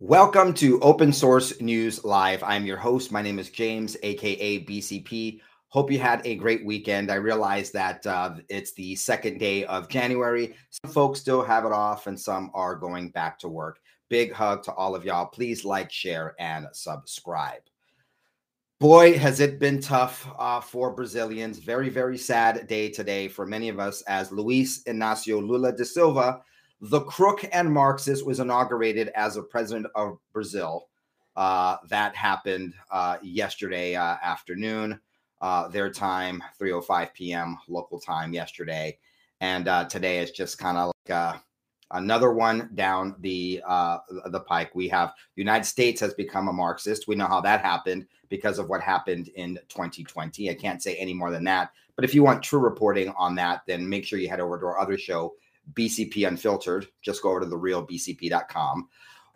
Welcome to Open Source News Live. I'm your host. My name is James, aka BCP. Hope you had a great weekend. I realize that uh, it's the second day of January. Some folks still have it off, and some are going back to work. Big hug to all of y'all. Please like, share, and subscribe. Boy, has it been tough uh, for Brazilians. Very, very sad day today for many of us as Luis Inacio Lula da Silva the crook and Marxist was inaugurated as a president of Brazil. Uh, that happened uh, yesterday uh, afternoon, uh, their time, 3:05 p.m. local time yesterday, and uh, today is just kind of like uh, another one down the the pike. We have the United States has become a Marxist. We know how that happened because of what happened in 2020. I can't say any more than that. But if you want true reporting on that, then make sure you head over to our other show, BCP Unfiltered. Just go over to the realbcp.com.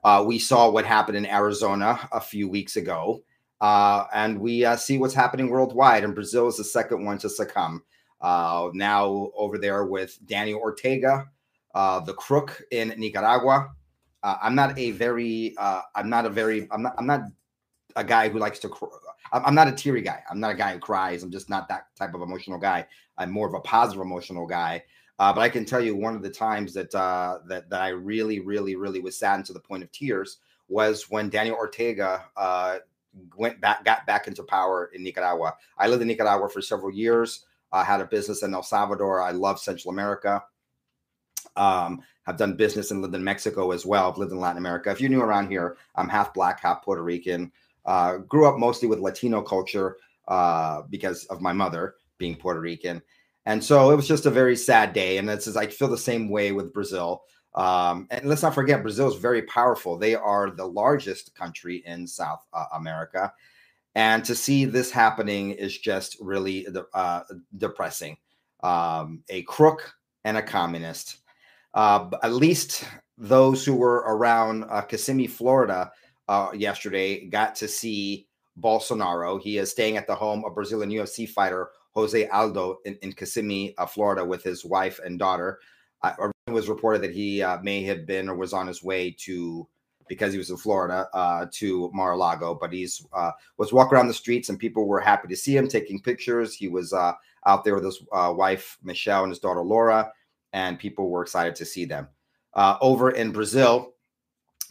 Uh, we saw what happened in Arizona a few weeks ago, uh, and we uh, see what's happening worldwide. And Brazil is the second one to succumb. Uh, now over there with Daniel Ortega, uh, the crook in Nicaragua. Uh, I'm not a very, I'm not a very, I'm not, I'm not a guy who likes to. Cr- I'm not a teary guy. I'm not a guy who cries. I'm just not that type of emotional guy. I'm more of a positive emotional guy. Uh, but I can tell you one of the times that uh, that that I really, really, really was saddened to the point of tears was when Daniel Ortega uh, went back, got back into power in Nicaragua. I lived in Nicaragua for several years. I had a business in El Salvador. I love Central America. Um, have done business and lived in Mexico as well. I've lived in Latin America. If you're new around here, I'm half black, half Puerto Rican. Uh, grew up mostly with Latino culture uh, because of my mother being Puerto Rican. And so it was just a very sad day. And this is, I feel the same way with Brazil. Um, and let's not forget, Brazil is very powerful. They are the largest country in South uh, America. And to see this happening is just really uh, depressing. Um, a crook and a communist. Uh, at least those who were around uh, Kissimmee, Florida, uh, yesterday got to see Bolsonaro. He is staying at the home of Brazilian UFC fighter Jose Aldo in, in Kissimmee, uh, Florida, with his wife and daughter. Uh, it was reported that he uh, may have been or was on his way to, because he was in Florida, uh, to Mar-a-Lago. But he's uh, was walking around the streets and people were happy to see him, taking pictures. He was uh, out there with his wife Michelle and his daughter Laura, and people were excited to see them. over in Brazil,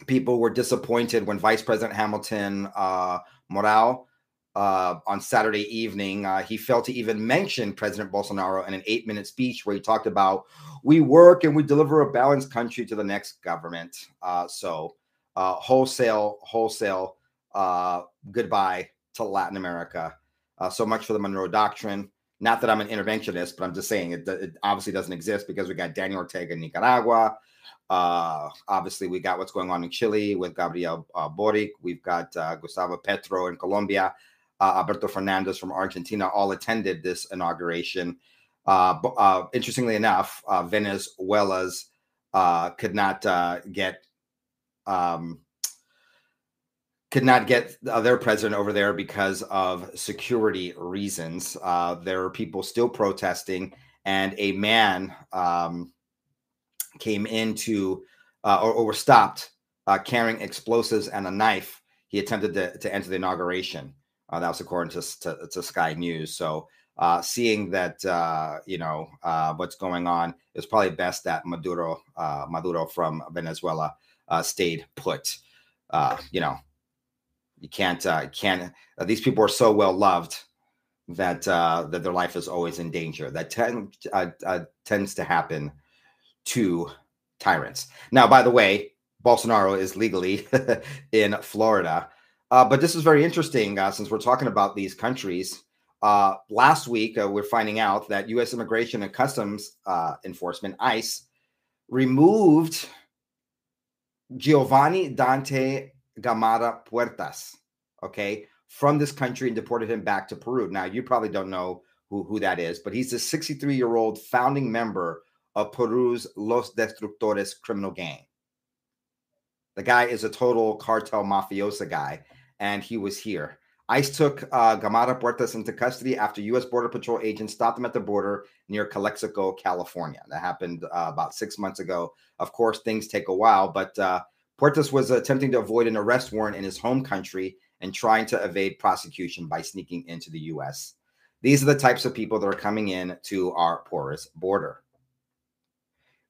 people were disappointed when Vice President Hamilton uh, Mourão uh, on Saturday evening. Uh, he failed to even mention President Bolsonaro in an eight minute speech where he talked about we work and we deliver a balanced country to the next government. Uh, so, uh, wholesale, wholesale uh, goodbye to Latin America. Uh, so much for the Monroe Doctrine. Not that I'm an interventionist, but I'm just saying it, it obviously doesn't exist because we got Daniel Ortega in Nicaragua. Uh, obviously, we got what's going on in Chile with Gabriel uh, Boric. We've got uh, Gustavo Petro in Colombia uh, Alberto Fernandez from Argentina all attended this inauguration. Uh, uh, interestingly enough, uh, Venezuela's uh, could not uh, get um, could not get their president over there because of security reasons. there are people still protesting, and a man um, came into or, or, was stopped carrying explosives and a knife. He attempted to, to enter the inauguration. Uh, that was according to, to, to Sky News. So uh, seeing that uh, you know uh, what's going on, it's probably best that Maduro uh, Maduro from Venezuela uh, stayed put. you know, you can't can't. these people are so well loved that that their life is always in danger. That tend, tends to happen to tyrants. Now, by the way, Bolsonaro is legally in Florida. Uh, but this is very interesting uh, since we're talking about these countries. Uh, last week, uh, we're finding out that U.S. Immigration and Customs uh, Enforcement (ICE) removed Giovanni Dante Gamara Puertas, okay, from this country and deported him back to Peru. Now, you probably don't know who, who that is, but he's a 63 year old founding member of Peru's Los Destructores criminal gang. The guy is a total cartel mafiosa guy and he was here. ICE took uh, Gamara Puertas into custody after U.S. Border Patrol agents stopped him at the border near Calexico, California. That happened uh, about six months ago. Of course, things take a while, but uh, Puertas was attempting to avoid an arrest warrant in his home country and trying to evade prosecution by sneaking into the US. These are the types of people that are coming in to our porous border.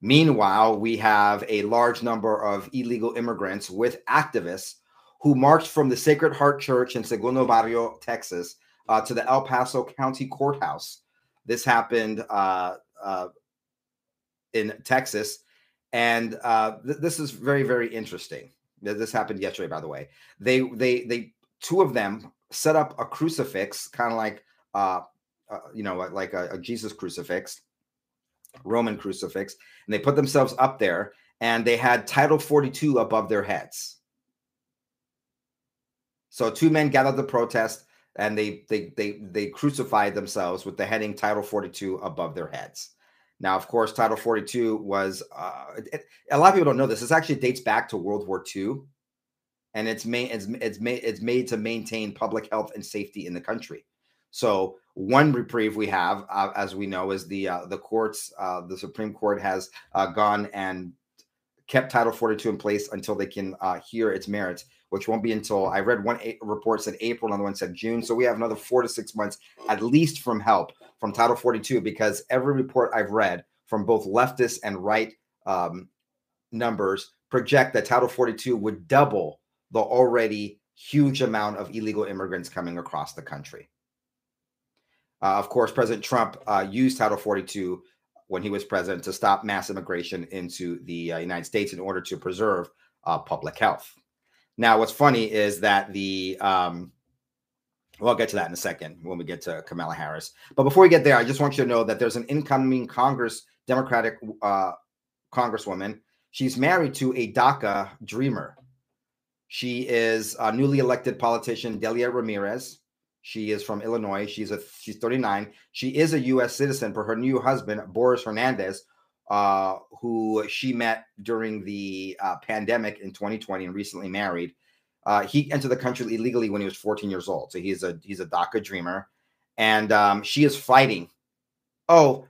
Meanwhile, we have a large number of illegal immigrants with activists who marched from the Sacred Heart Church in Segundo Barrio, Texas, uh, to the El Paso County Courthouse. This happened uh, uh, in Texas, and uh, th- this is very, very interesting. This happened yesterday, by the way. They, they, they, two of them set up a crucifix, kind of like, uh, uh, you know, like a, a Jesus crucifix, Roman crucifix, and they put themselves up there, and they had Title 42 above their heads. So two men gathered the protest and they they they they crucified themselves with the heading Title 42 above their heads. Now, of course, Title 42 was uh, it, a lot of people don't know this. This actually dates back to World War II, and it's made it's it's made it's made to maintain public health and safety in the country. So one reprieve we have, uh, as we know, is the uh, the courts. Uh, the Supreme Court has uh, gone and kept Title 42 in place until they can uh, hear its merits which won't be until I read one report said April, another one said June. So we have another four to six months at least from help from Title 42 because every report I've read from both leftist and right um, numbers project that Title 42 would double the already huge amount of illegal immigrants coming across the country. Uh, of course, President Trump uh, used Title 42 when he was president to stop mass immigration into the uh, United States in order to preserve uh, public health. Now, what's funny is that the um, well, I'll get to that in a second when we get to Kamala Harris. But before we get there, I just want you to know that there's an incoming Congress Democratic uh, Congresswoman. She's married to a DACA dreamer. She is a newly elected politician, Delia Ramirez. She is from Illinois. She's a she's 39. She is a U.S. citizen for her new husband, Boris Hernandez, uh, who she met during the uh, pandemic in 2020 and recently married. Uh, he entered the country illegally when he was 14 years old. So he's a he's a DACA dreamer, and um, she is fighting. Oh,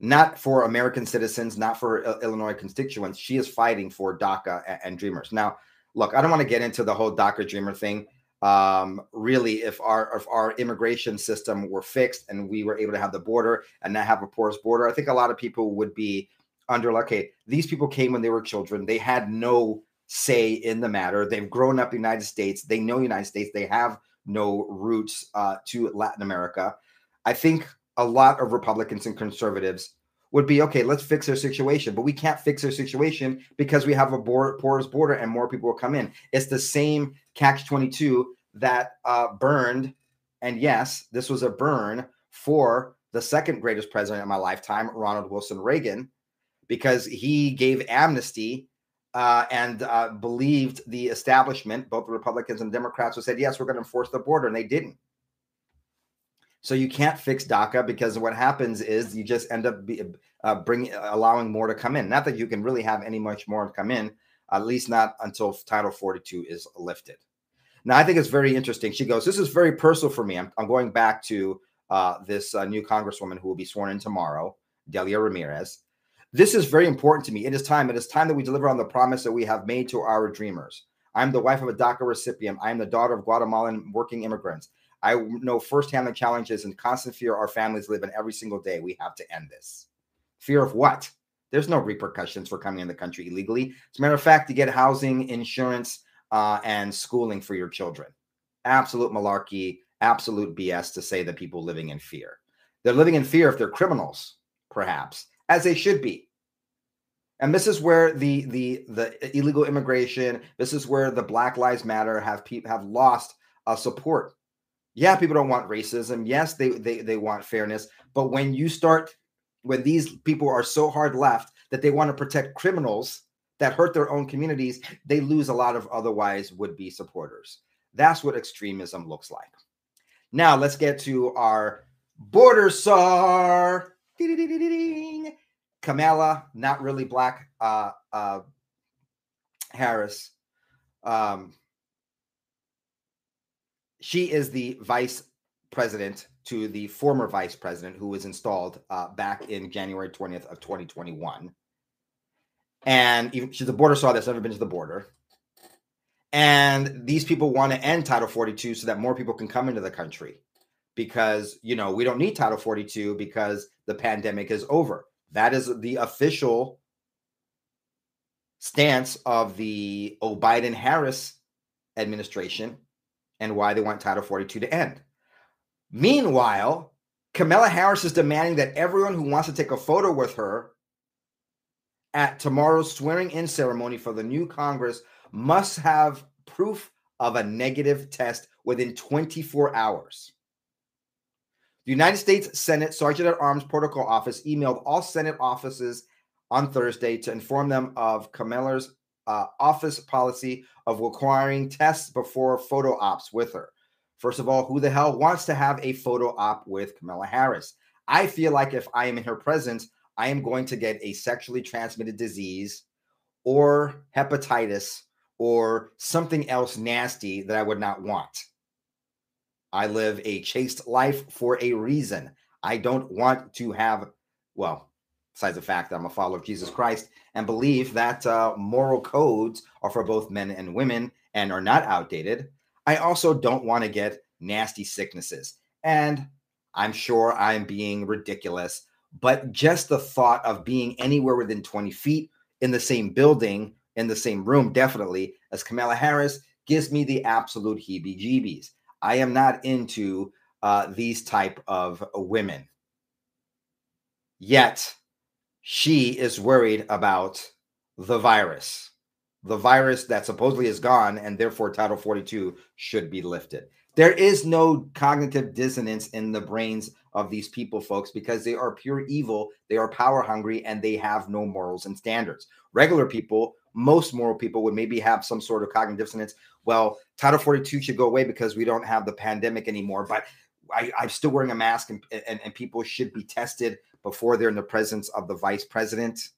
not for American citizens, not for Illinois constituents. She is fighting for DACA and, and dreamers. Now, look, I don't want to get into the whole DACA dreamer thing. Um, really, if our if our immigration system were fixed and we were able to have the border and not have a porous border, I think a lot of people would be under okay. These people came when they were children; they had no say in the matter. They've grown up in the United States. They know United States. They have no roots uh, to Latin America. I think a lot of Republicans and conservatives would be okay. Let's fix their situation, but we can't fix their situation because we have a porous border and more people will come in. It's the same catch twenty two that uh, burned, and yes, this was a burn for the second greatest president in my lifetime, Ronald Wilson Reagan, because he gave amnesty uh, and uh, believed the establishment, both the Republicans and Democrats, who said, yes, we're going to enforce the border, and they didn't. So you can't fix DACA because what happens is you just end up be, uh, bringing allowing more to come in. Not that you can really have any much more to come in, at least not until Title 42 is lifted. Now I think it's very interesting. She goes, "This is very personal for me. I'm, I'm going back to uh, this uh, new congresswoman who will be sworn in tomorrow, Delia Ramirez. This is very important to me. It is time. It is time that we deliver on the promise that we have made to our dreamers. I'm the wife of a DACA recipient. I am the daughter of Guatemalan working immigrants. I know firsthand the challenges and constant fear our families live in every single day. We have to end this. Fear of what? There's no repercussions for coming in the country illegally. As a matter of fact, you get housing, insurance, uh, and schooling for your children. Absolute malarkey, absolute BS to say that people living in fear. They're living in fear if they're criminals, perhaps, as they should be. And this is where the the the illegal immigration, this is where the Black Lives Matter have pe- have lost uh, support yeah, people don't want racism. Yes, they they they want fairness. But when you start, when these people are so hard left that they want to protect criminals that hurt their own communities, they lose a lot of otherwise would be supporters. That's what extremism looks like. Now let's get to our border czar. Kamala, not really black. Uh, uh, Harris. Um, she is the vice president to the former vice president who was installed uh, back in January 20th of 2021. And even, she's a border czar that's never been to the border. And these people want to end Title 42 so that more people can come into the country because, you know, we don't need Title 42 because the pandemic is over. That is the official stance of the Biden Harris administration and why they want Title 42 to end. Meanwhile, Kamala Harris is demanding that everyone who wants to take a photo with her at tomorrow's swearing in ceremony for the new Congress must have proof of a negative test within 24 hours. The United States Senate Sergeant at Arms Protocol Office emailed all Senate offices on Thursday to inform them of Kamala's uh, office policy of requiring tests before photo ops with her. First of all, who the hell wants to have a photo op with Kamala Harris? I feel like if I am in her presence, I am going to get a sexually transmitted disease or hepatitis or something else nasty that I would not want. I live a chaste life for a reason. I don't want to have, well, besides the fact that I'm a follower of Jesus Christ and believe that uh, moral codes are for both men and women and are not outdated, I also don't want to get nasty sicknesses. And I'm sure I'm being ridiculous, but just the thought of being anywhere within 20 feet in the same building, in the same room, definitely, as Kamala Harris gives me the absolute heebie jeebies. I am not into uh, these type of women. Yet, she is worried about the virus, the virus that supposedly is gone, and therefore Title 42 should be lifted. There is no cognitive dissonance in the brains of these people, folks, because they are pure evil, they are power hungry, and they have no morals and standards. Regular people, most moral people, would maybe have some sort of cognitive dissonance. Well, Title 42 should go away because we don't have the pandemic anymore, but I, am still wearing a mask, and, and, and people should be tested before they're in the presence of the vice president.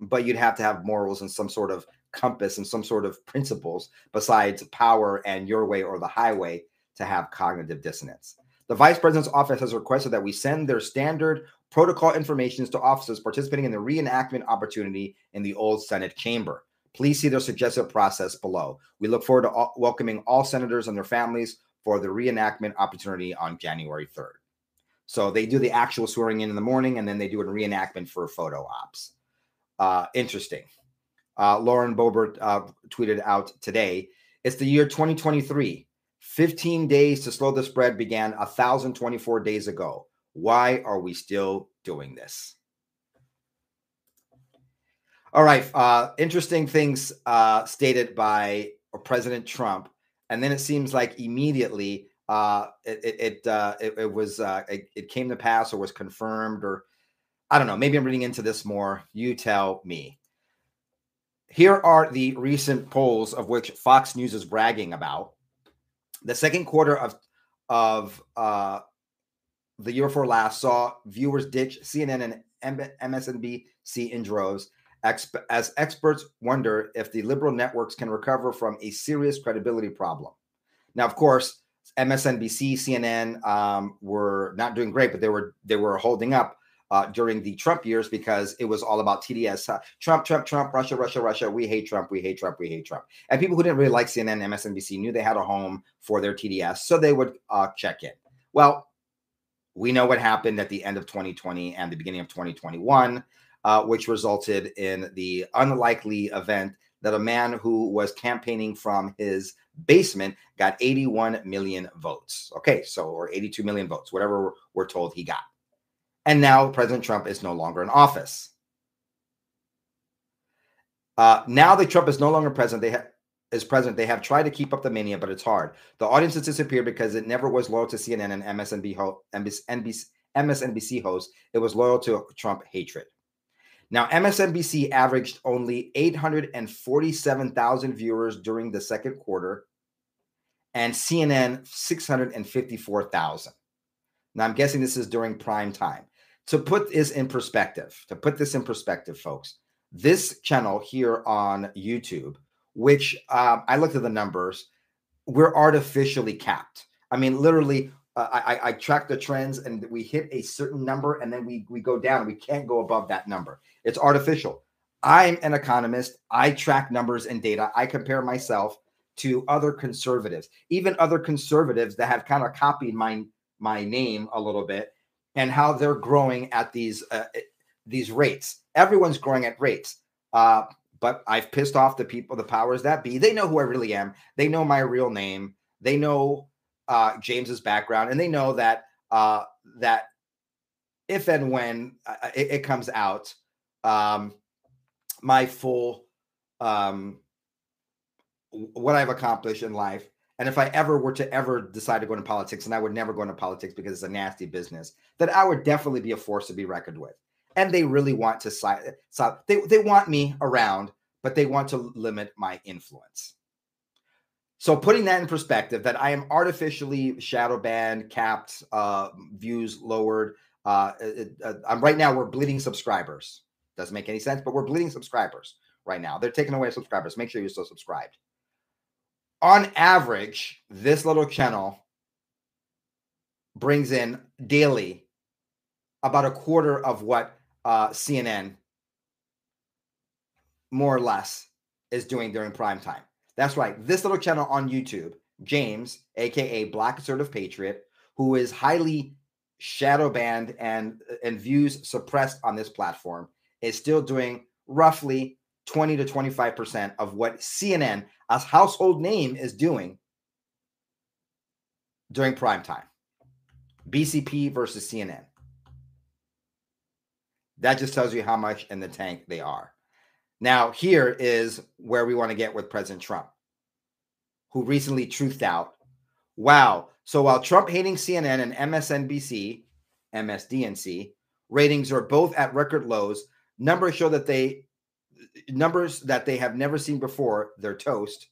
But you'd have to have morals and some sort of compass and some sort of principles besides power and your way or the highway to have cognitive dissonance. The vice president's office has requested that we send their standard protocol information to officers participating in the reenactment opportunity in the old Senate chamber. Please see their suggested process below. We look forward to all, welcoming all senators and their families for the reenactment opportunity on January 3rd. So they do the actual swearing in in the morning, and then they do a reenactment for photo ops. Uh, interesting. Uh, Lauren Boebert uh, tweeted out today. It's the year 2023. 15 days to slow the spread began 1,024 days ago. Why are we still doing this? All right. Uh, interesting things uh, stated by President Trump. And then it seems like immediately uh, it it it, uh, it, was uh, it, it came to pass or was confirmed or I don't know. Maybe I'm reading into this more. You tell me. Here are the recent polls of which Fox News is bragging about. The second quarter of of uh, the year before last saw viewers ditch CNN and MSNBC in droves as experts wonder if the liberal networks can recover from a serious credibility problem. Now, of course, MSNBC, CNN um, were not doing great, but they were they were holding up uh, during the Trump years because it was all about TDS. Uh, Trump, Trump, Trump, Russia, Russia, Russia. We hate Trump. We hate Trump. We hate Trump. And people who didn't really like CNN, MSNBC knew they had a home for their TDS, so they would uh, check in. Well, we know what happened at the end of 2020 and the beginning of 2021, uh, which resulted in the unlikely event that a man who was campaigning from his basement got 81 million votes. Okay, so or 82 million votes, whatever we're told he got. And now President Trump is no longer in office. Uh, now that Trump is no longer president, they have is president, they have tried to keep up the mania, but it's hard. The audience has disappeared because it never was loyal to CNN and ho- NBC, MSNBC hosts. It was loyal to Trump hatred. Now, MSNBC averaged only 847,000 viewers during the second quarter, and CNN 654,000. Now, I'm guessing this is during prime time. To put this in perspective, to put this in perspective, folks, this channel here on YouTube, which uh, I looked at the numbers, we're artificially capped. I mean, literally, uh, I, I track the trends and we hit a certain number and then we, we go down. We can't go above that number. It's artificial. I'm an economist. I track numbers and data. I compare myself to other conservatives, even other conservatives that have kind of copied my my name a little bit, and how they're growing at these uh, these rates. Everyone's growing at rates. Uh, but I've pissed off the people, the powers that be. They know who I really am. They know my real name. They know uh, James's background, and they know that uh, that if and when uh, it, it, comes out, um, my full um, what I've accomplished in life, and if I ever were to ever decide to go into politics, and I would never go into politics because it's a nasty business, that I would definitely be a force to be reckoned with. And they really want to side, they, they want me around, but they want to limit my influence. So putting that in perspective, that I am artificially shadow banned, capped, uh, views lowered. Uh, it, uh, I'm right now we're bleeding subscribers. Doesn't make any sense, but we're bleeding subscribers right now. They're taking away subscribers. Make sure you're still subscribed. On average, this little channel brings in daily about a quarter of what uh, CNN, more or less, is doing during prime time. That's right. This little channel on YouTube, James, aka Black Conservative Patriot, who is highly shadow banned and and views suppressed on this platform, is still doing roughly 20 to 25% of what CNN, as household name, is doing during prime time. BCP versus CNN. That just tells you how much in the tank they are. Now, here is where we want to get with President Trump, who recently truthed out wow. So while Trump hating CNN and MSNBC, MSDNC ratings are both at record lows, numbers show that they numbers that they have never seen before, they're toast.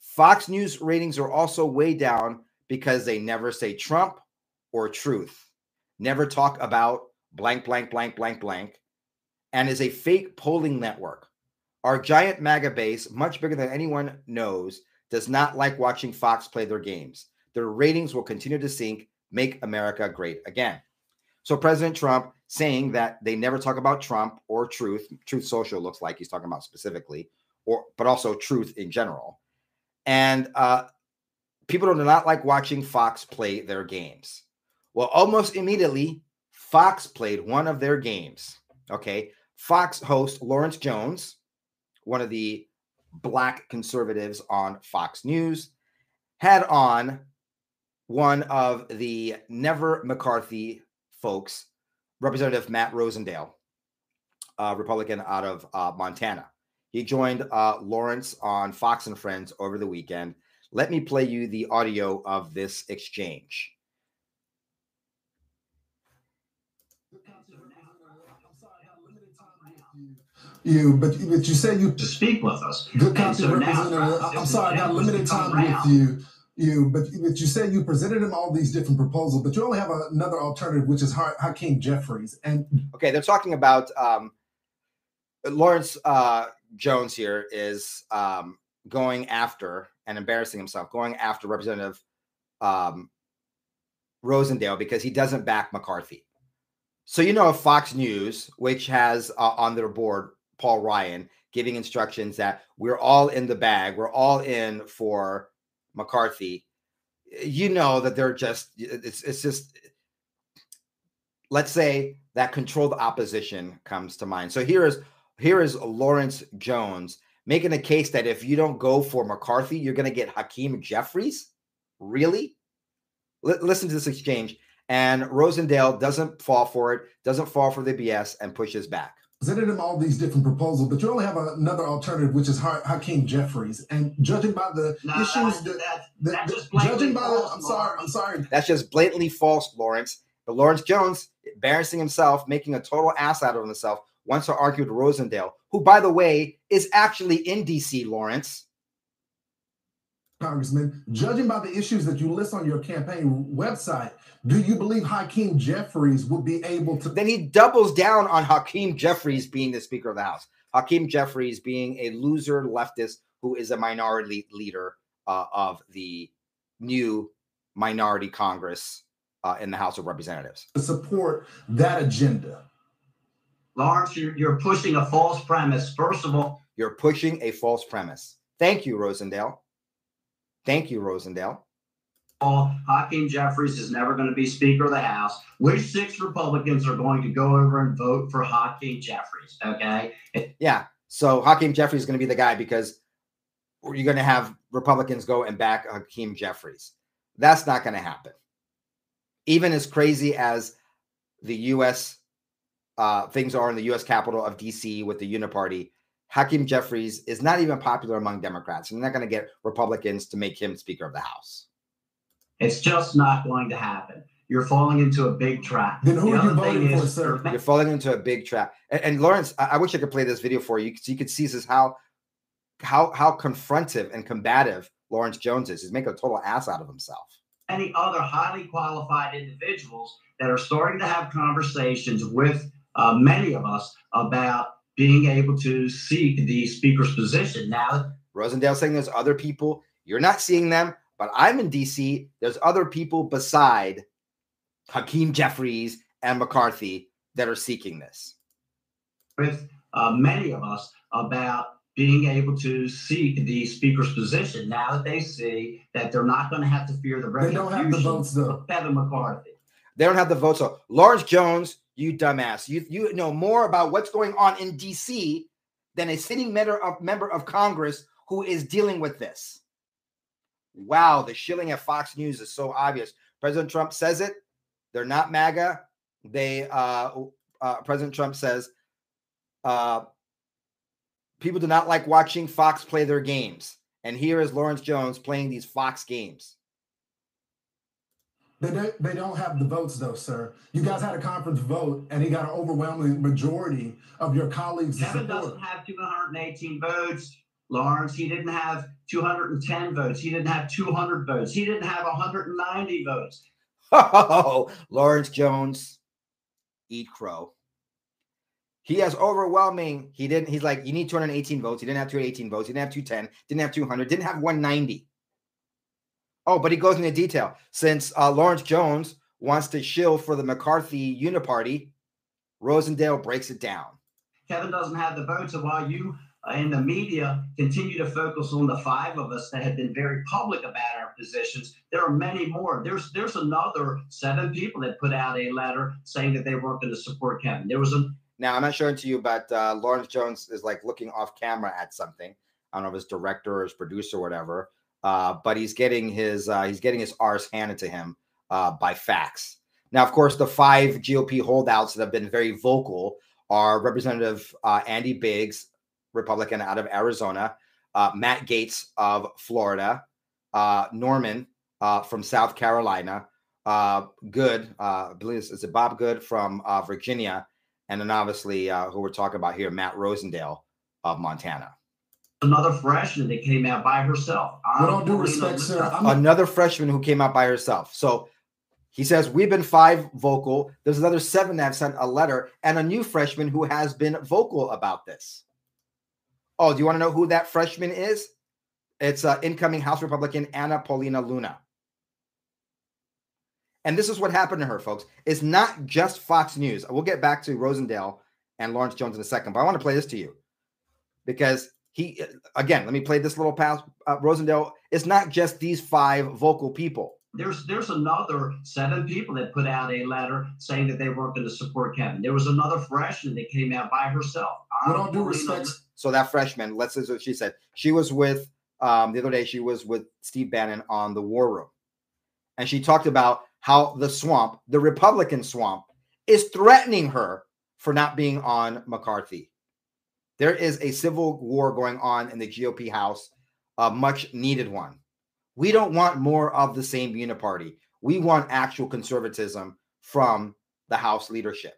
Fox News ratings are also way down because they never say Trump or truth, never talk about blank, blank, blank, blank, blank, and is a fake polling network. Our giant MAGA base, much bigger than anyone knows, does not like watching Fox play their games. Their ratings will continue to sink. Make America great again. So President Trump saying that they never talk about Trump or truth. Truth Social looks like he's talking about specifically, or but also truth in general. And uh, people do not like watching Fox play their games. Well, almost immediately, Fox played one of their games. Okay. Fox host Lawrence Jones, one of the black conservatives on Fox News, had on one of the Never McCarthy folks, Representative Matt Rosendale, a Republican out of uh, Montana. He joined uh, Lawrence on Fox and Friends over the weekend. Let me play you the audio of this exchange. you, but but you said you to speak with us. Good copy, so Representative. I'm sorry, I got limited time with you. You, but but you said you presented him all these different proposals, but you only have another alternative, which is Hakeem Jeffries. And okay, they're talking about um, Lawrence uh, Jones here is um, going after and embarrassing himself, going after Representative um, Rosendale because he doesn't back McCarthy. So you know, Fox News, which has uh, on their board Paul Ryan giving instructions that we're all in the bag, we're all in for McCarthy. You know that they're just it's it's just let's say that controlled opposition comes to mind. So here is here is Lawrence Jones making a case that if you don't go for McCarthy, you're going to get Hakeem Jeffries. Really? L- listen to this exchange. And Rosendale doesn't fall for it, doesn't fall for the BS, and pushes back presented him all these different proposals, but you only have another alternative, which is Hakeem Jeffries. And judging by the no, issues, that, that, the, the, judging by the, I'm sorry, I'm sorry. That's just blatantly false, Lawrence. But Lawrence Jones, embarrassing himself, making a total ass out of himself, wants to argue with Rosendale, who, by the way, is actually in DC, Lawrence. Congressman, judging by the issues that you list on your campaign website, do you believe Hakeem Jeffries would be able to? Then he doubles down on Hakeem Jeffries being the Speaker of the House. Hakeem Jeffries being a loser leftist who is a minority leader uh, of the new minority Congress uh, in the House of Representatives. To support that agenda. Lawrence, you're, you're pushing a false premise. First of all, you're pushing a false premise. Thank you, Rosendale. Thank you, Rosendale. Hakeem Jeffries is never going to be Speaker of the House. Which six Republicans are going to go over and vote for Hakeem Jeffries? Okay. Yeah. So Hakeem Jeffries is going to be the guy because you're going to have Republicans go and back Hakeem Jeffries. That's not going to happen. Even as crazy as the U.S. Uh, things are in the U.S. capital of D.C. with the Uniparty, Hakeem Jeffries is not even popular among Democrats. And they're not going to get Republicans to make him Speaker of the House. It's just not going to happen. You're falling into a big trap. Then who the are you voting for, sir? You're falling into a big trap. And, and Lawrence, I, I, wish I could play this video for you so you could see this how how how confrontive and combative Lawrence Jones is. He's making a total ass out of himself. Any other highly qualified individuals that are starting to have conversations with uh, many of us about being able to seek the speaker's position. Now, Rosendale saying there's other people. You're not seeing them, but I'm in DC. There's other people beside Hakeem Jeffries and McCarthy that are seeking this. With uh, many of us about being able to seek the speaker's position now that they see that they're not going to have to fear the they don't have the votes though. of Kevin McCarthy. They don't have the votes. So Lawrence Jones, you dumbass, you you know more about what's going on in D.C. than a sitting member of member of Congress who is dealing with this. Wow, the shilling at Fox News is so obvious. President Trump says it. They're not MAGA. They uh, uh President Trump says uh people do not like watching Fox play their games. And here is Lawrence Jones playing these Fox games. They don't, they don't have the votes, though, sir. You guys had a conference vote, and he got an overwhelming majority of your colleagues. Kevin doesn't have 218 votes. Lawrence, he didn't have 210 votes. He didn't have 200 votes. He didn't have 190 votes. Oh, Lawrence Jones, eat crow. He has overwhelming. He didn't. He's like, you need 218 votes. He didn't have 218 votes. He didn't have 210. Didn't have 200. Didn't have 190. Oh, but he goes into detail. Since uh, Lawrence Jones wants to shill for the McCarthy Uniparty, Rosendale breaks it down. Kevin doesn't have the votes, so while you uh, in the media continue to focus on the five of us that have been very public about our positions. There are many more. There's there's another seven people that put out a letter saying that they weren't going to support Kevin. There was a now, I'm not showing to you, but uh, Lawrence Jones is like looking off camera at something. I don't know if it's director or his producer or whatever. Uh, but he's getting his uh, he's getting his R's handed to him uh, by facts. Now, of course, the five GOP holdouts that have been very vocal are Representative uh, Andy Biggs, Republican out of Arizona, uh, Matt Gaetz of Florida, uh, Norman from South Carolina, Good, I believe it's, it Bob Good from Virginia, and then obviously who we're talking about here, Matt Rosendale of Montana. Another freshman that came out by herself. With all due respect, sir. Another freshman who came out by herself. So he says, We've been five vocal. There's another seven that have sent a letter, and a new freshman who has been vocal about this. Oh, do you want to know who that freshman is? It's uh, incoming House Republican Anna Paulina Luna. And this is what happened to her, folks. It's not just Fox News. We'll get back to Rosendale and Lawrence Jones in a second, but I want to play this to you because he, again, let me play this little pass. Uh, Rosendale, it's not just these five vocal people. There's there's another seven people that put out a letter saying that they weren't going to support Kevin. There was another freshman that came out by herself. With all due respect. So that freshman, let's say what she said. She was with um, the other day. She was with Steve Bannon on the War Room, and she talked about how the swamp, the Republican swamp, is threatening her for not being on McCarthy. There is a civil war going on in the GOP House, a much needed one. We don't want more of the same uniparty. We want actual conservatism from the House leadership.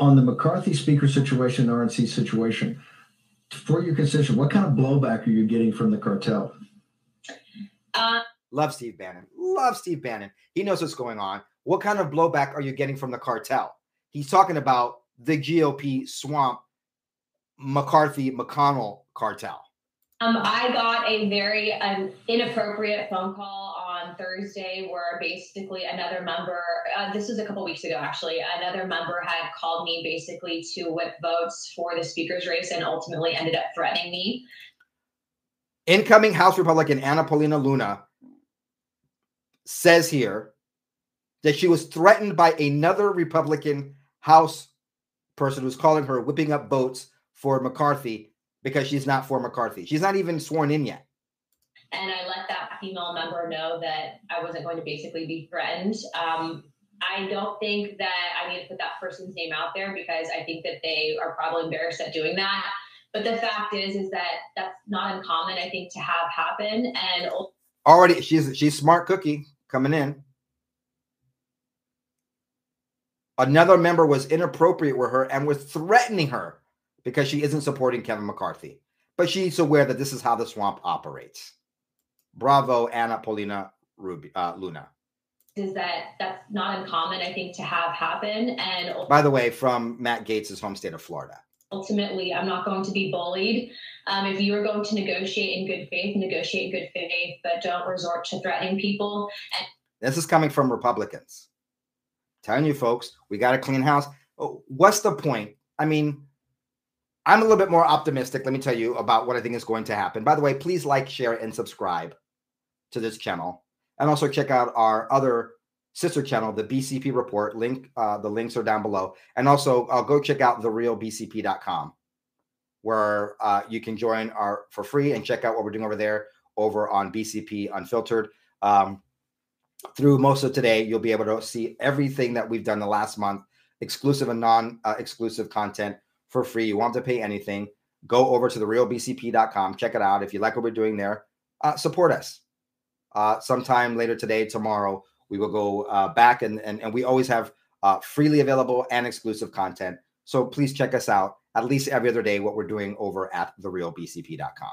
On the McCarthy speaker situation, RNC situation, for your constitution, what kind of blowback are you getting from the cartel? Uh, Love Steve Bannon. Love Steve Bannon. He knows what's going on. What kind of blowback are you getting from the cartel? He's talking about the GOP swamp McCarthy McConnell cartel. Um, I got a very um, inappropriate phone call on Thursday where basically another member, uh, this was a couple weeks ago actually, another member had called me basically to whip votes for the speaker's race and ultimately ended up threatening me. Incoming House Republican Anna Paulina Luna says here that she was threatened by another Republican House person who's calling her whipping up votes for McCarthy because she's not for McCarthy. She's not even sworn in yet. And I let that female member know that I wasn't going to basically be threatened. Um, I don't think that I need to put that person's name out there because I think that they are probably embarrassed at doing that. But the fact is, is that that's not uncommon. I think to have happen and already she's she's smart cookie coming in. Another member was inappropriate with her and was threatening her because she isn't supporting Kevin McCarthy. But she's aware that this is how the swamp operates. Bravo, Anna Paulina Ruby, uh, Luna. Is that that's not uncommon, I think, to have happen. And by the way, from Matt Gaetz' home state of Florida. Ultimately, I'm not going to be bullied. Um, if you are going to negotiate in good faith, negotiate in good faith, but don't resort to threatening people. And- this is coming from Republicans. telling you folks, we got a clean house. Oh, what's the point? I mean, I'm a little bit more optimistic, let me tell you, about what I think is going to happen. By the way, please like, share, and subscribe to this channel. And also check out our other sister channel, the BCP Report. Link, uh, the links are down below. And also uh, go check out therealbcp.com where uh, you can join our for free and check out what we're doing over there over on BCP Unfiltered. Um, through most of today, you'll be able to see everything that we've done the last month, exclusive and non-exclusive uh, content for free. You won't have to pay anything. Go over to therealbcp.com, check it out. If you like what we're doing there, uh, support us. Uh, sometime later today, tomorrow, we will go uh, back and, and and we always have uh, freely available and exclusive content. So please check us out at least every other day. What we're doing over at therealbcp.com.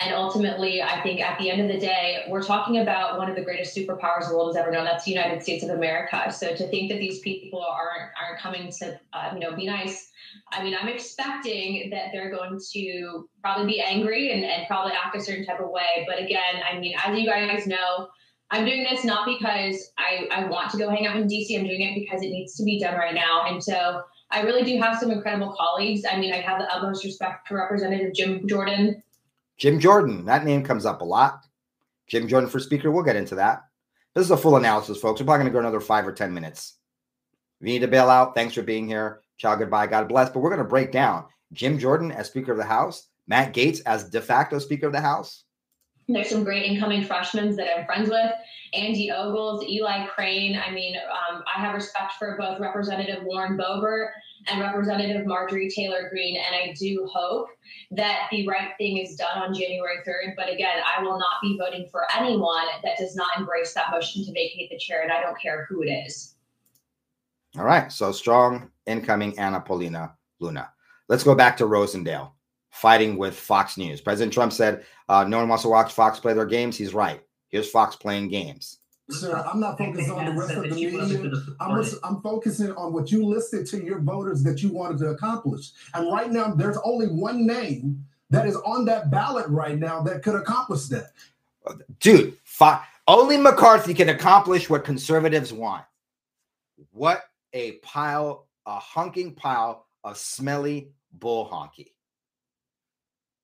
And ultimately, I think at the end of the day, we're talking about one of the greatest superpowers the world has ever known. That's the United States of America. So to think that these people aren't aren't coming to uh, you know be nice, I mean, I'm expecting that they're going to probably be angry and, and probably act a certain type of way. But again, I mean, as you guys know, I'm doing this not because I, I want to go hang out in DC. I'm doing it because it needs to be done right now. And so I really do have some incredible colleagues. I mean, I have the utmost respect for Representative Jim Jordan Jim Jordan, that name comes up a lot. Jim Jordan for speaker, we'll get into that. This is a full analysis, folks. We're probably going to go another five or 10 minutes. If you need to bail out, thanks for being here. Ciao, goodbye, God bless. But we're going to break down Jim Jordan as Speaker of the House, Matt Gaetz as de facto Speaker of the House. There's some great incoming freshmen that I'm friends with. Andy Ogles, Eli Crane. I mean, um, I have respect for both Representative Lauren Boebert and Representative Marjorie Taylor Greene. And I do hope that the right thing is done on January 3rd. But again, I will not be voting for anyone that does not embrace that motion to vacate the chair. And I don't care who it is. All right. So strong incoming Anna Paulina Luna. Let's go back to Rosendale fighting with Fox News. President Trump said, uh, no one wants to watch Fox play their games. He's right. Here's Fox playing games. Sir, I'm not focused on the rest of the media. I'm, I'm focusing on what you listed to your voters that you wanted to accomplish. And right now, there's only one name that is on that ballot right now that could accomplish that. Dude, fi- only McCarthy can accomplish what conservatives want. What a pile, a hunking pile of smelly bull honky.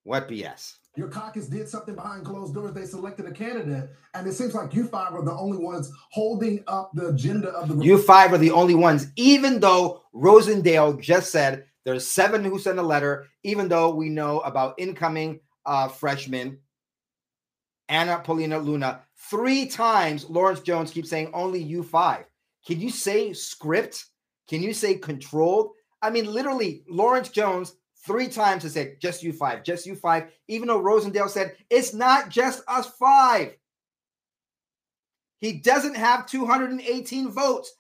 What BS? Your caucus did something behind closed doors. They selected a candidate, and it seems like you five are the only ones holding up the agenda of the. You five are the only ones, even though Rosendale just said there's seven who sent a letter. Even though we know about incoming uh, freshman Anna Paulina Luna three times, Lawrence Jones keeps saying only you five. Can you say script? Can you say controlled? I mean, literally, Lawrence Jones three times to say just you five, just you five, even though Rosendale said it's not just us five. He doesn't have 218 votes.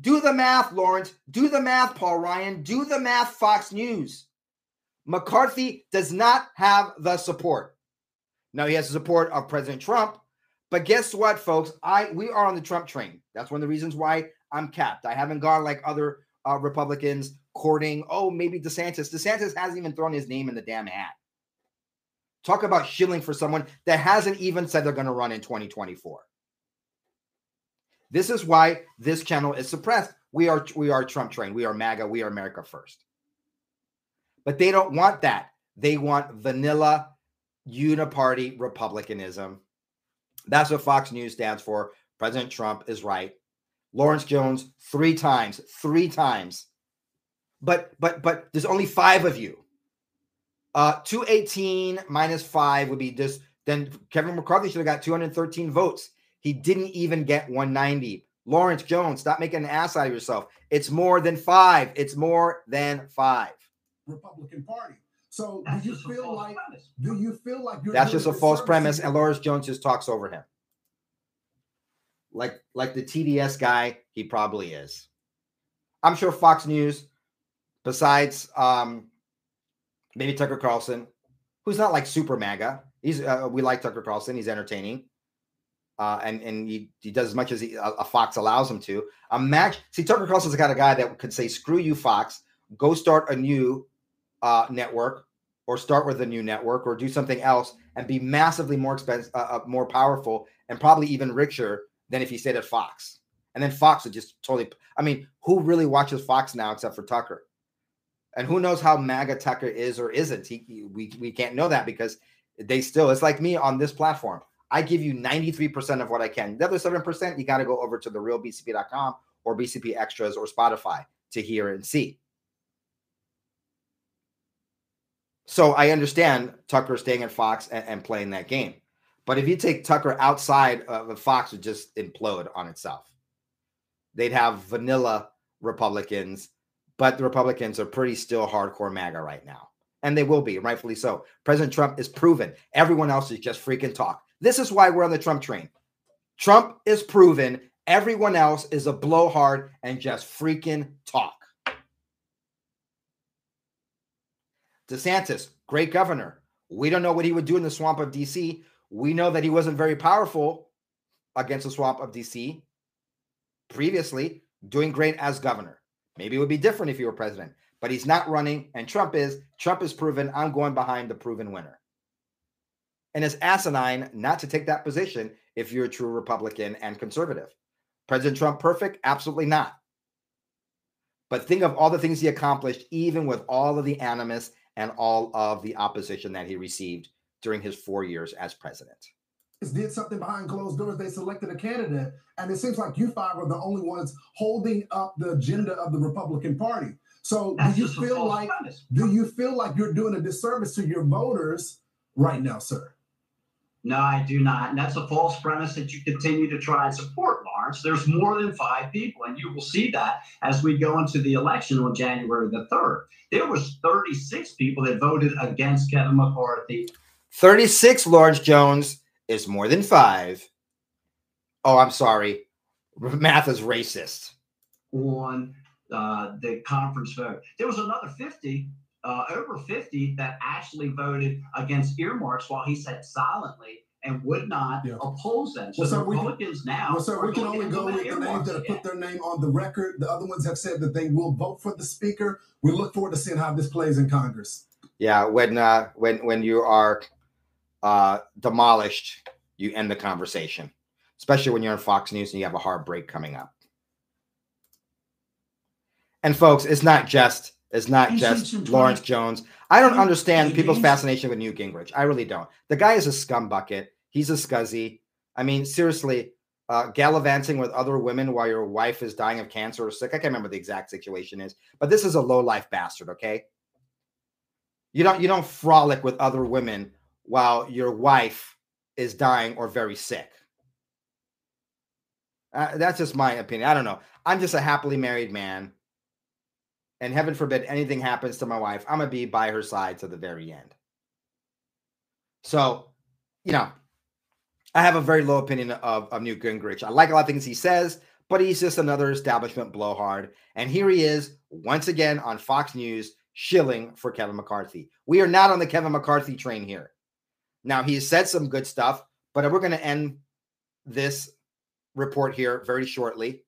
Do the math, Lawrence. Do the math, Paul Ryan. Do the math, Fox News. McCarthy does not have the support. Now he has the support of President Trump, but guess what, folks? I we are on the Trump train. That's one of the reasons why I'm capped. I haven't gone like other uh, Republicans courting, oh, maybe DeSantis. DeSantis hasn't even thrown his name in the damn hat. Talk about shilling for someone that hasn't even said they're going to run in 2024. This is why this channel is suppressed. We are we are Trump train. We are MAGA. We are America first. But they don't want that. They want vanilla uniparty Republicanism. That's what Fox News stands for. President Trump is right. Lawrence Jones three times, three times. But but but there's only five of you. Uh 218 minus five would be just then Kevin McCarthy should have got 213 votes. He didn't even get 190. Lawrence Jones, stop making an ass out of yourself. It's more than five. It's more than five. Republican Party. So do you feel like premise. do you feel like that's just a false premise, and Lawrence Jones just talks over him, like like the TDS guy he probably is. I'm sure Fox News, besides um, maybe Tucker Carlson, who's not like super MAGA. He's uh, we like Tucker Carlson. He's entertaining. Uh, and and he, he does as much as he, a, a Fox allows him to. Imagine, see, Tucker Carlson's the kind of guy that could say, "Screw you, Fox. Go start a new uh, network, or start with a new network, or do something else, and be massively more expensive, uh, uh, more powerful, and probably even richer than if he stayed at Fox." And then Fox would just totally. I mean, who really watches Fox now except for Tucker? And who knows how MAGA Tucker is or isn't? He, we we can't know that because they still. It's like me on this platform. I give you 93% of what I can. The other 7%, you got to go over to the realbcp.com or BCP Extras or Spotify to hear and see. So I understand Tucker staying at Fox and, and playing that game. But if you take Tucker outside of Fox, would just implode on itself. They'd have vanilla Republicans, but the Republicans are pretty still hardcore MAGA right now. And they will be, rightfully so. President Trump is proven. Everyone else is just freaking talk. This is why we're on the Trump train. Trump is proven. Everyone else is a blowhard and just freaking talk. DeSantis, great governor. We don't know what he would do in the swamp of DC. We know that he wasn't very powerful against the swamp of DC previously, doing great as governor. Maybe it would be different if he were president, but he's not running, and Trump is. Trump is proven. I'm going behind the proven winner. And it's asinine not to take that position if you're a true Republican and conservative. President Trump perfect? Absolutely not. But think of all the things he accomplished, even with all of the animus and all of the opposition that he received during his four years as president. Did something behind closed doors. They selected a candidate, and it seems like you five are the only ones holding up the agenda of the Republican Party. So, That's do you feel like premise. do you feel like you're doing a disservice to your voters right now, sir? No, I do not. And that's a false premise that you continue to try and support, Lawrence. There's more than five people, and you will see that as we go into the election on January the 3rd. There was 36 people that voted against Kevin McCarthy. 36, Lawrence Jones, is more than five. Oh, I'm sorry. Math is racist. On uh, the conference vote. There was another 50 uh, over 50 that actually voted against earmarks while he sat silently and would not yeah. oppose them. So well, the Republicans can, now. Well, sir, we can only go with the names that have put their name on the record. The other ones have said that they will vote for the speaker. We look forward to seeing how this plays in Congress. Yeah, when uh, when when you are uh, demolished, you end the conversation, especially when you're on Fox News and you have a hard break coming up. And folks, it's not just it's not just Lawrence Jones. I don't understand people's fascination with Newt Gingrich. I really don't. The guy is a scumbucket. He's a scuzzy. I mean, seriously, uh, gallivanting with other women while your wife is dying of cancer or sick. I can't remember the exact situation is, but this is a low life bastard. Okay, you don't you don't frolic with other women while your wife is dying or very sick. Uh, that's just my opinion. I don't know. I'm just a happily married man and heaven forbid anything happens to my wife, I'm gonna be by her side to the very end. So, you know, I have a very low opinion of, of Newt Gingrich. I like a lot of things he says, but he's just another establishment blowhard. And here he is once again on Fox News shilling for Kevin McCarthy. We are not on the Kevin McCarthy train here. Now, he said some good stuff, but we're going to end this report here very shortly,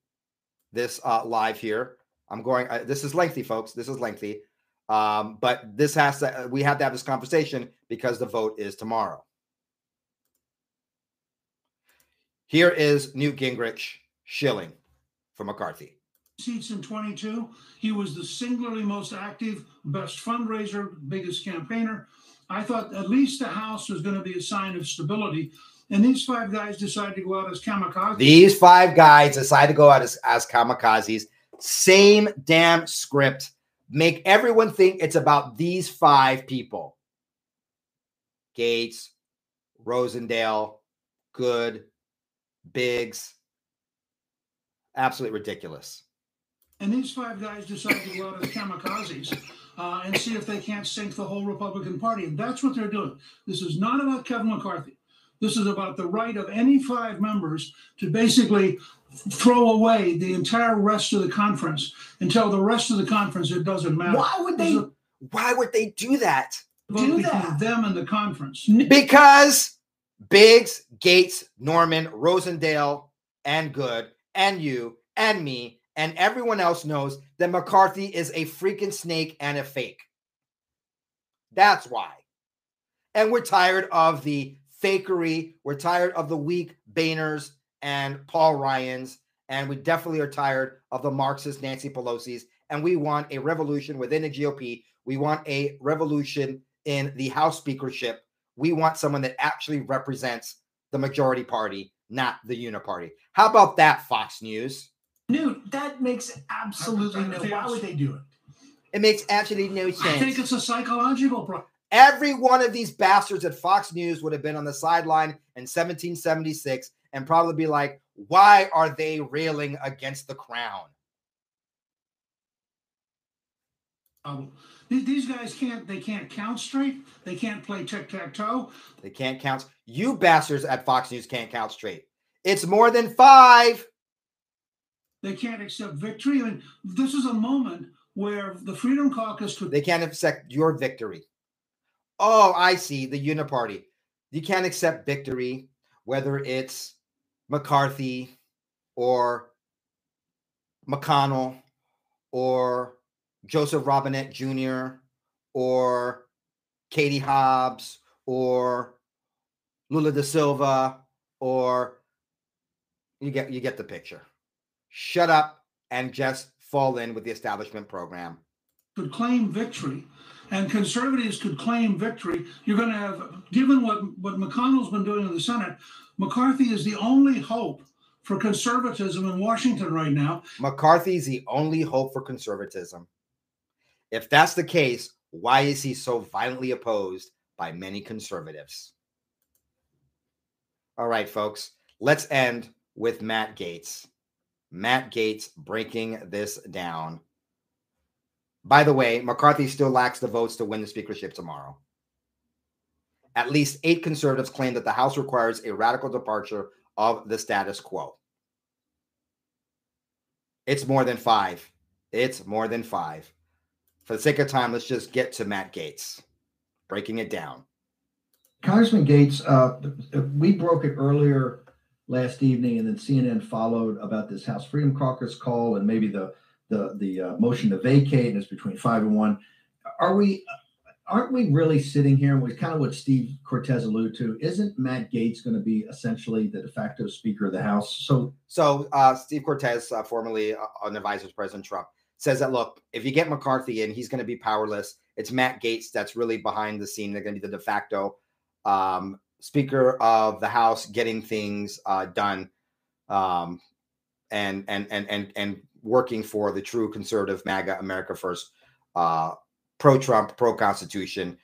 this uh, live here. I'm going. Uh, this is lengthy, folks. This is lengthy, um, but this has to. We have to have this conversation because the vote is tomorrow. Here is Newt Gingrich shilling for McCarthy. Seats in 22. He was the singularly most active, best fundraiser, biggest campaigner. I thought at least the House was going to be a sign of stability. And these five guys decided to go out as kamikazes. These five guys decide to go out as, as kamikazes. Same damn script. Make everyone think it's about these five people Gaetz, Rosendale, Good, Biggs. Absolutely ridiculous. And these five guys decided to go out as kamikazes uh, and see if they can't sink the whole Republican Party. And that's what they're doing. This is not about Kevin McCarthy. This is about the right of any five members to basically throw away the entire rest of the conference and tell the rest of the conference it doesn't matter. Why would they? Why would they do that? Do that. Them and the conference. Because Biggs, Gaetz, Norman, Rosendale, and Good, and you, and me, and everyone else knows that McCarthy is a freaking snake and a fake. That's why. And we're tired of the fakery. We're tired of the weak Boehners and Paul Ryans. And we definitely are tired of the Marxist Nancy Pelosi's. And we want a revolution within the GOP. We want a revolution in the House speakership. We want someone that actually represents the majority party, not the uniparty. How about that, Fox News? Newt, that makes absolutely no. Why would they do it? It makes absolutely no sense. I think it's a psychological problem. Every one of these bastards at Fox News would have been on the sideline in 1776 and probably be like, why are they railing against the crown? Um, these guys can't they can't count straight they can't play tic-tac-toe they can't count you bastards at fox news can't count straight it's more than five they can't accept victory. I mean, this is a moment where the Freedom Caucus could. They can't accept your victory. Oh, I see. The Uniparty. You can't accept victory, whether it's McCarthy or McConnell or Joseph Robinette Jr. or Katie Hobbs or Lula da Silva or you get you get the picture shut up and just fall in with the establishment program. Could claim victory, and conservatives could claim victory. You're going to have, given what, what McConnell's been doing in the Senate, McCarthy is the only hope for conservatism in Washington right now. McCarthy is the only hope for conservatism. If that's the case, why is he so violently opposed by many conservatives? All right, folks, let's end with Matt Gaetz. Matt Gaetz breaking this down. By the way, McCarthy still lacks the votes to win the speakership tomorrow. At least eight conservatives claim that the House requires a radical departure of the status quo. It's more than five. It's more than five. For the sake of time, let's just get to Matt Gaetz, breaking it down. Congressman Gaetz, uh, we broke it earlier last evening, and then CNN followed about this House Freedom Caucus call and maybe the the the uh, motion to vacate, and it's between five and one. Are we? Aren't we really sitting here? And we kind of what Steve Cortes alluded to. Isn't Matt Gaetz going to be essentially the de facto Speaker of the House? So, so uh, Steve Cortes, uh, formerly uh, an advisor to President Trump, says that look, if you get McCarthy in, he's going to be powerless. It's Matt Gaetz that's really behind the scene. They're going to be the de facto um, Speaker of the House getting things uh, done, um, and and and and and working for the true conservative MAGA America First, uh, pro-Trump, pro-Constitution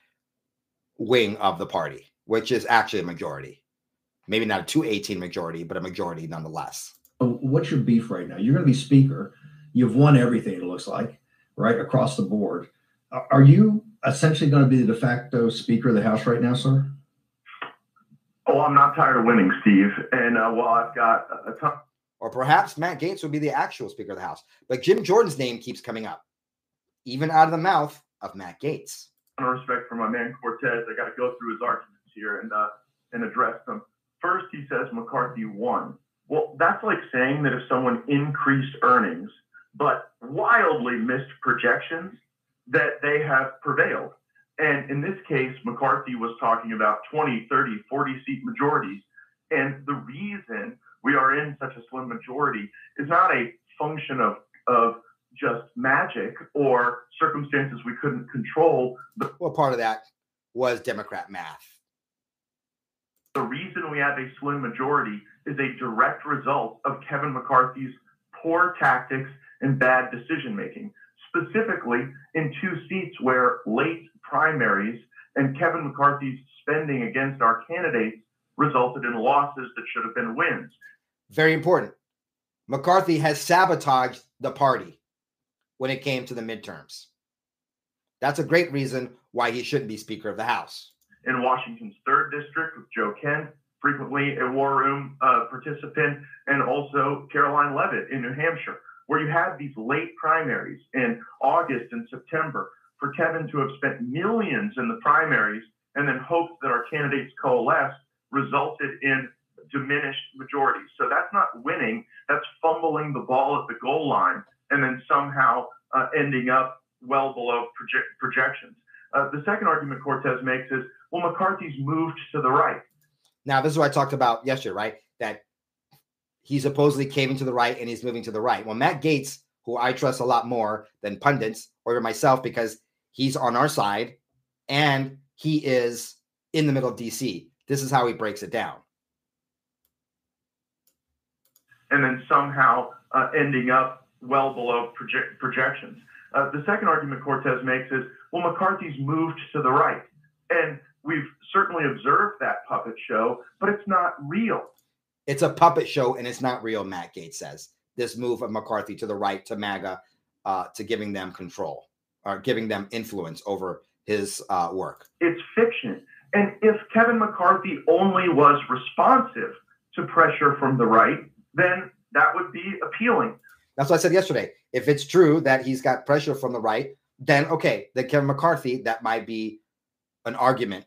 wing of the party, which is actually a majority. Maybe not a 218 majority, but a majority nonetheless. What's your beef right now? You're going to be Speaker. You've won everything. It looks like right across the board. Are you essentially going to be the de facto Speaker of the House right now, sir? Oh, I'm not tired of winning, Steve. And uh, while I've got a ton. Or perhaps Matt Gaetz would be the actual Speaker of the House. But Jim Jordan's name keeps coming up, even out of the mouth of Matt Gaetz. Out of respect for my man Cortes, I got to go through his arguments here and uh, and address them. First, he says McCarthy won. Well, that's like saying that if someone increased earnings but wildly missed projections, that they have prevailed. And in this case, McCarthy was talking about 20, 30, 40 seat majorities. And the reason we are in such a slim majority is not a function of, of just magic or circumstances we couldn't control. Well, part of that was Democrat math. The reason we have a slim majority is a direct result of Kevin McCarthy's poor tactics and bad decision making, specifically in two seats where late primaries and Kevin McCarthy's spending against our candidates resulted in losses that should have been wins. Very important. McCarthy has sabotaged the party when it came to the midterms. That's a great reason why he shouldn't be Speaker of the House. In Washington's third district with Joe Kent, frequently a war room uh, participant, and also Karoline Leavitt in New Hampshire, where you had these late primaries in August and September for Kevin to have spent millions in the primaries and then hoped that our candidates coalesced resulted in diminished majorities. So that's not winning, that's fumbling the ball at the goal line and then somehow uh, ending up well below proje- projections. Uh, the second argument Cortes makes is, well, McCarthy's moved to the right. Now, this is what I talked about yesterday, right? That he supposedly came into the right and he's moving to the right. Well, Matt Gaetz, who I trust a lot more than pundits or myself because he's on our side and he is in the middle of DC. This is how he breaks it down. And then somehow uh, ending up well below proje- projections. Uh, the second argument Cortes makes is, well, McCarthy's moved to the right. And we've certainly observed that puppet show, but it's not real. It's a puppet show and it's not real, Matt Gaetz says. This move of McCarthy to the right, to MAGA, uh, to giving them control or giving them influence over his uh, work. It's fiction. And if Kevin McCarthy only was responsive to pressure from the right, then that would be appealing. That's what I said yesterday. If it's true that he's got pressure from the right, then okay, then Kevin McCarthy, that might be an argument.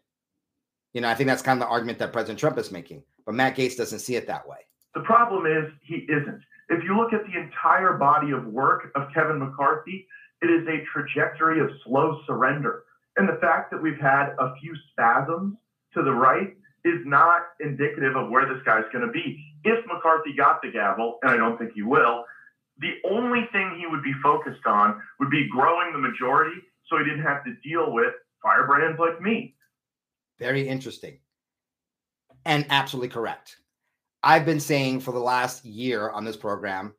You know, I think that's kind of the argument that President Trump is making, but Matt Gaetz doesn't see it that way. The problem is he isn't. If you look at the entire body of work of Kevin McCarthy, it is a trajectory of slow surrender. And the fact that we've had a few spasms to the right is not indicative of where this guy's going to be. If McCarthy got the gavel, and I don't think he will, the only thing he would be focused on would be growing the majority so he didn't have to deal with firebrands like me. Very interesting. And absolutely correct. I've been saying for the last year on this program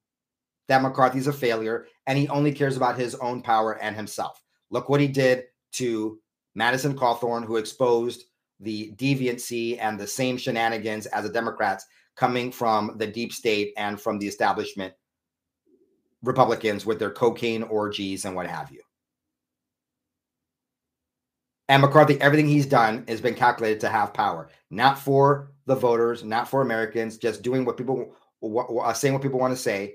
that McCarthy's a failure and he only cares about his own power and himself. Look what he did to Madison Cawthorn, who exposed the deviancy and the same shenanigans as the Democrats coming from the deep state and from the establishment Republicans with their cocaine orgies and what have you. And McCarthy, everything he's done has been calculated to have power, not for the voters, not for Americans, just doing what people, uh, saying what people want to say,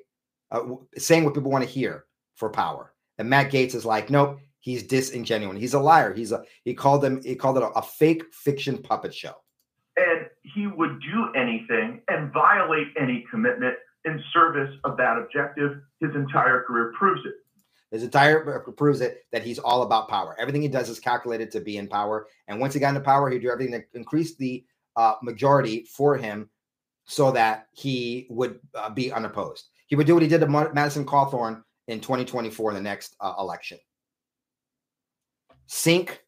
uh, saying what people want to hear for power. And Matt Gaetz is like, nope, he's disingenuous. He's a liar. He's a he called them he called it a, a fake fiction puppet show. And he would do anything and violate any commitment in service of that objective. His entire career proves it. His entire proves it that he's all about power. Everything he does is calculated to be in power. And once he got into power, he'd do everything to increase the uh, majority for him so that he would uh, be unopposed. He would do what he did to Madison Cawthorn in 2024 in the next uh, election. Sink,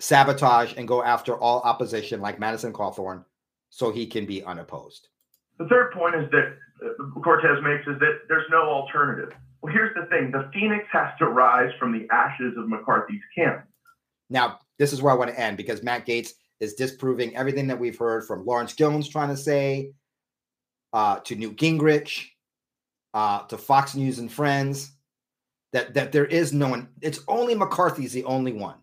sabotage, and go after all opposition like Madison Cawthorn so he can be unopposed. The third point is that uh, Cortes makes is that there's no alternative. Well, here's the thing the phoenix has to rise from the ashes of McCarthy's camp. Now, this is where I want to end because Matt Gaetz is disproving everything that we've heard from Lawrence Jones trying to say uh, to Newt Gingrich uh, to Fox News and Friends that that there is no one. It's only McCarthy's the only one.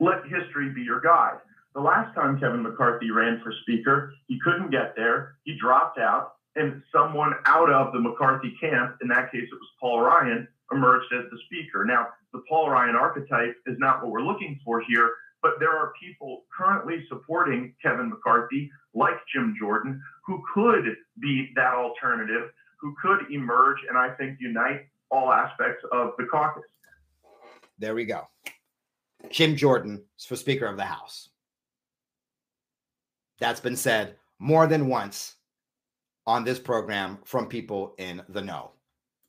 Let history be your guide. The last time Kevin McCarthy ran for Speaker, he couldn't get there. He dropped out, and someone out of the McCarthy camp, in that case it was Paul Ryan, emerged as the Speaker. Now, the Paul Ryan archetype is not what we're looking for here, but there are people currently supporting Kevin McCarthy, like Jim Jordan, who could be that alternative, who could emerge and I think unite all aspects of the caucus. There we go. Jim Jordan for Speaker of the House. That's been said more than once on this program from people in the know.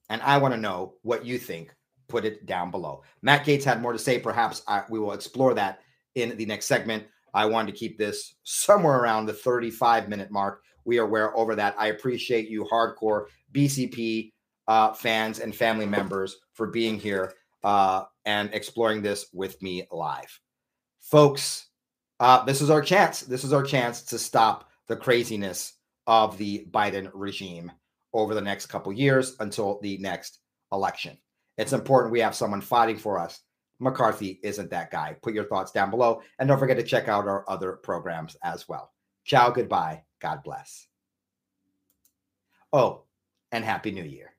And I want to know what you think. Put it down below. Matt Gaetz had more to say. Perhaps I, we will explore that in the next segment. I wanted to keep this somewhere around the 35 minute mark. We are aware over that. I appreciate you, hardcore BCP uh, fans and family members, for being here uh, and exploring this with me live. Folks, uh, this is our chance. This is our chance to stop the craziness of the Biden regime over the next couple years until the next election. It's important we have someone fighting for us. McCarthy isn't that guy. Put your thoughts down below and don't forget to check out our other programs as well. Ciao, goodbye. God bless. Oh, and Happy New Year.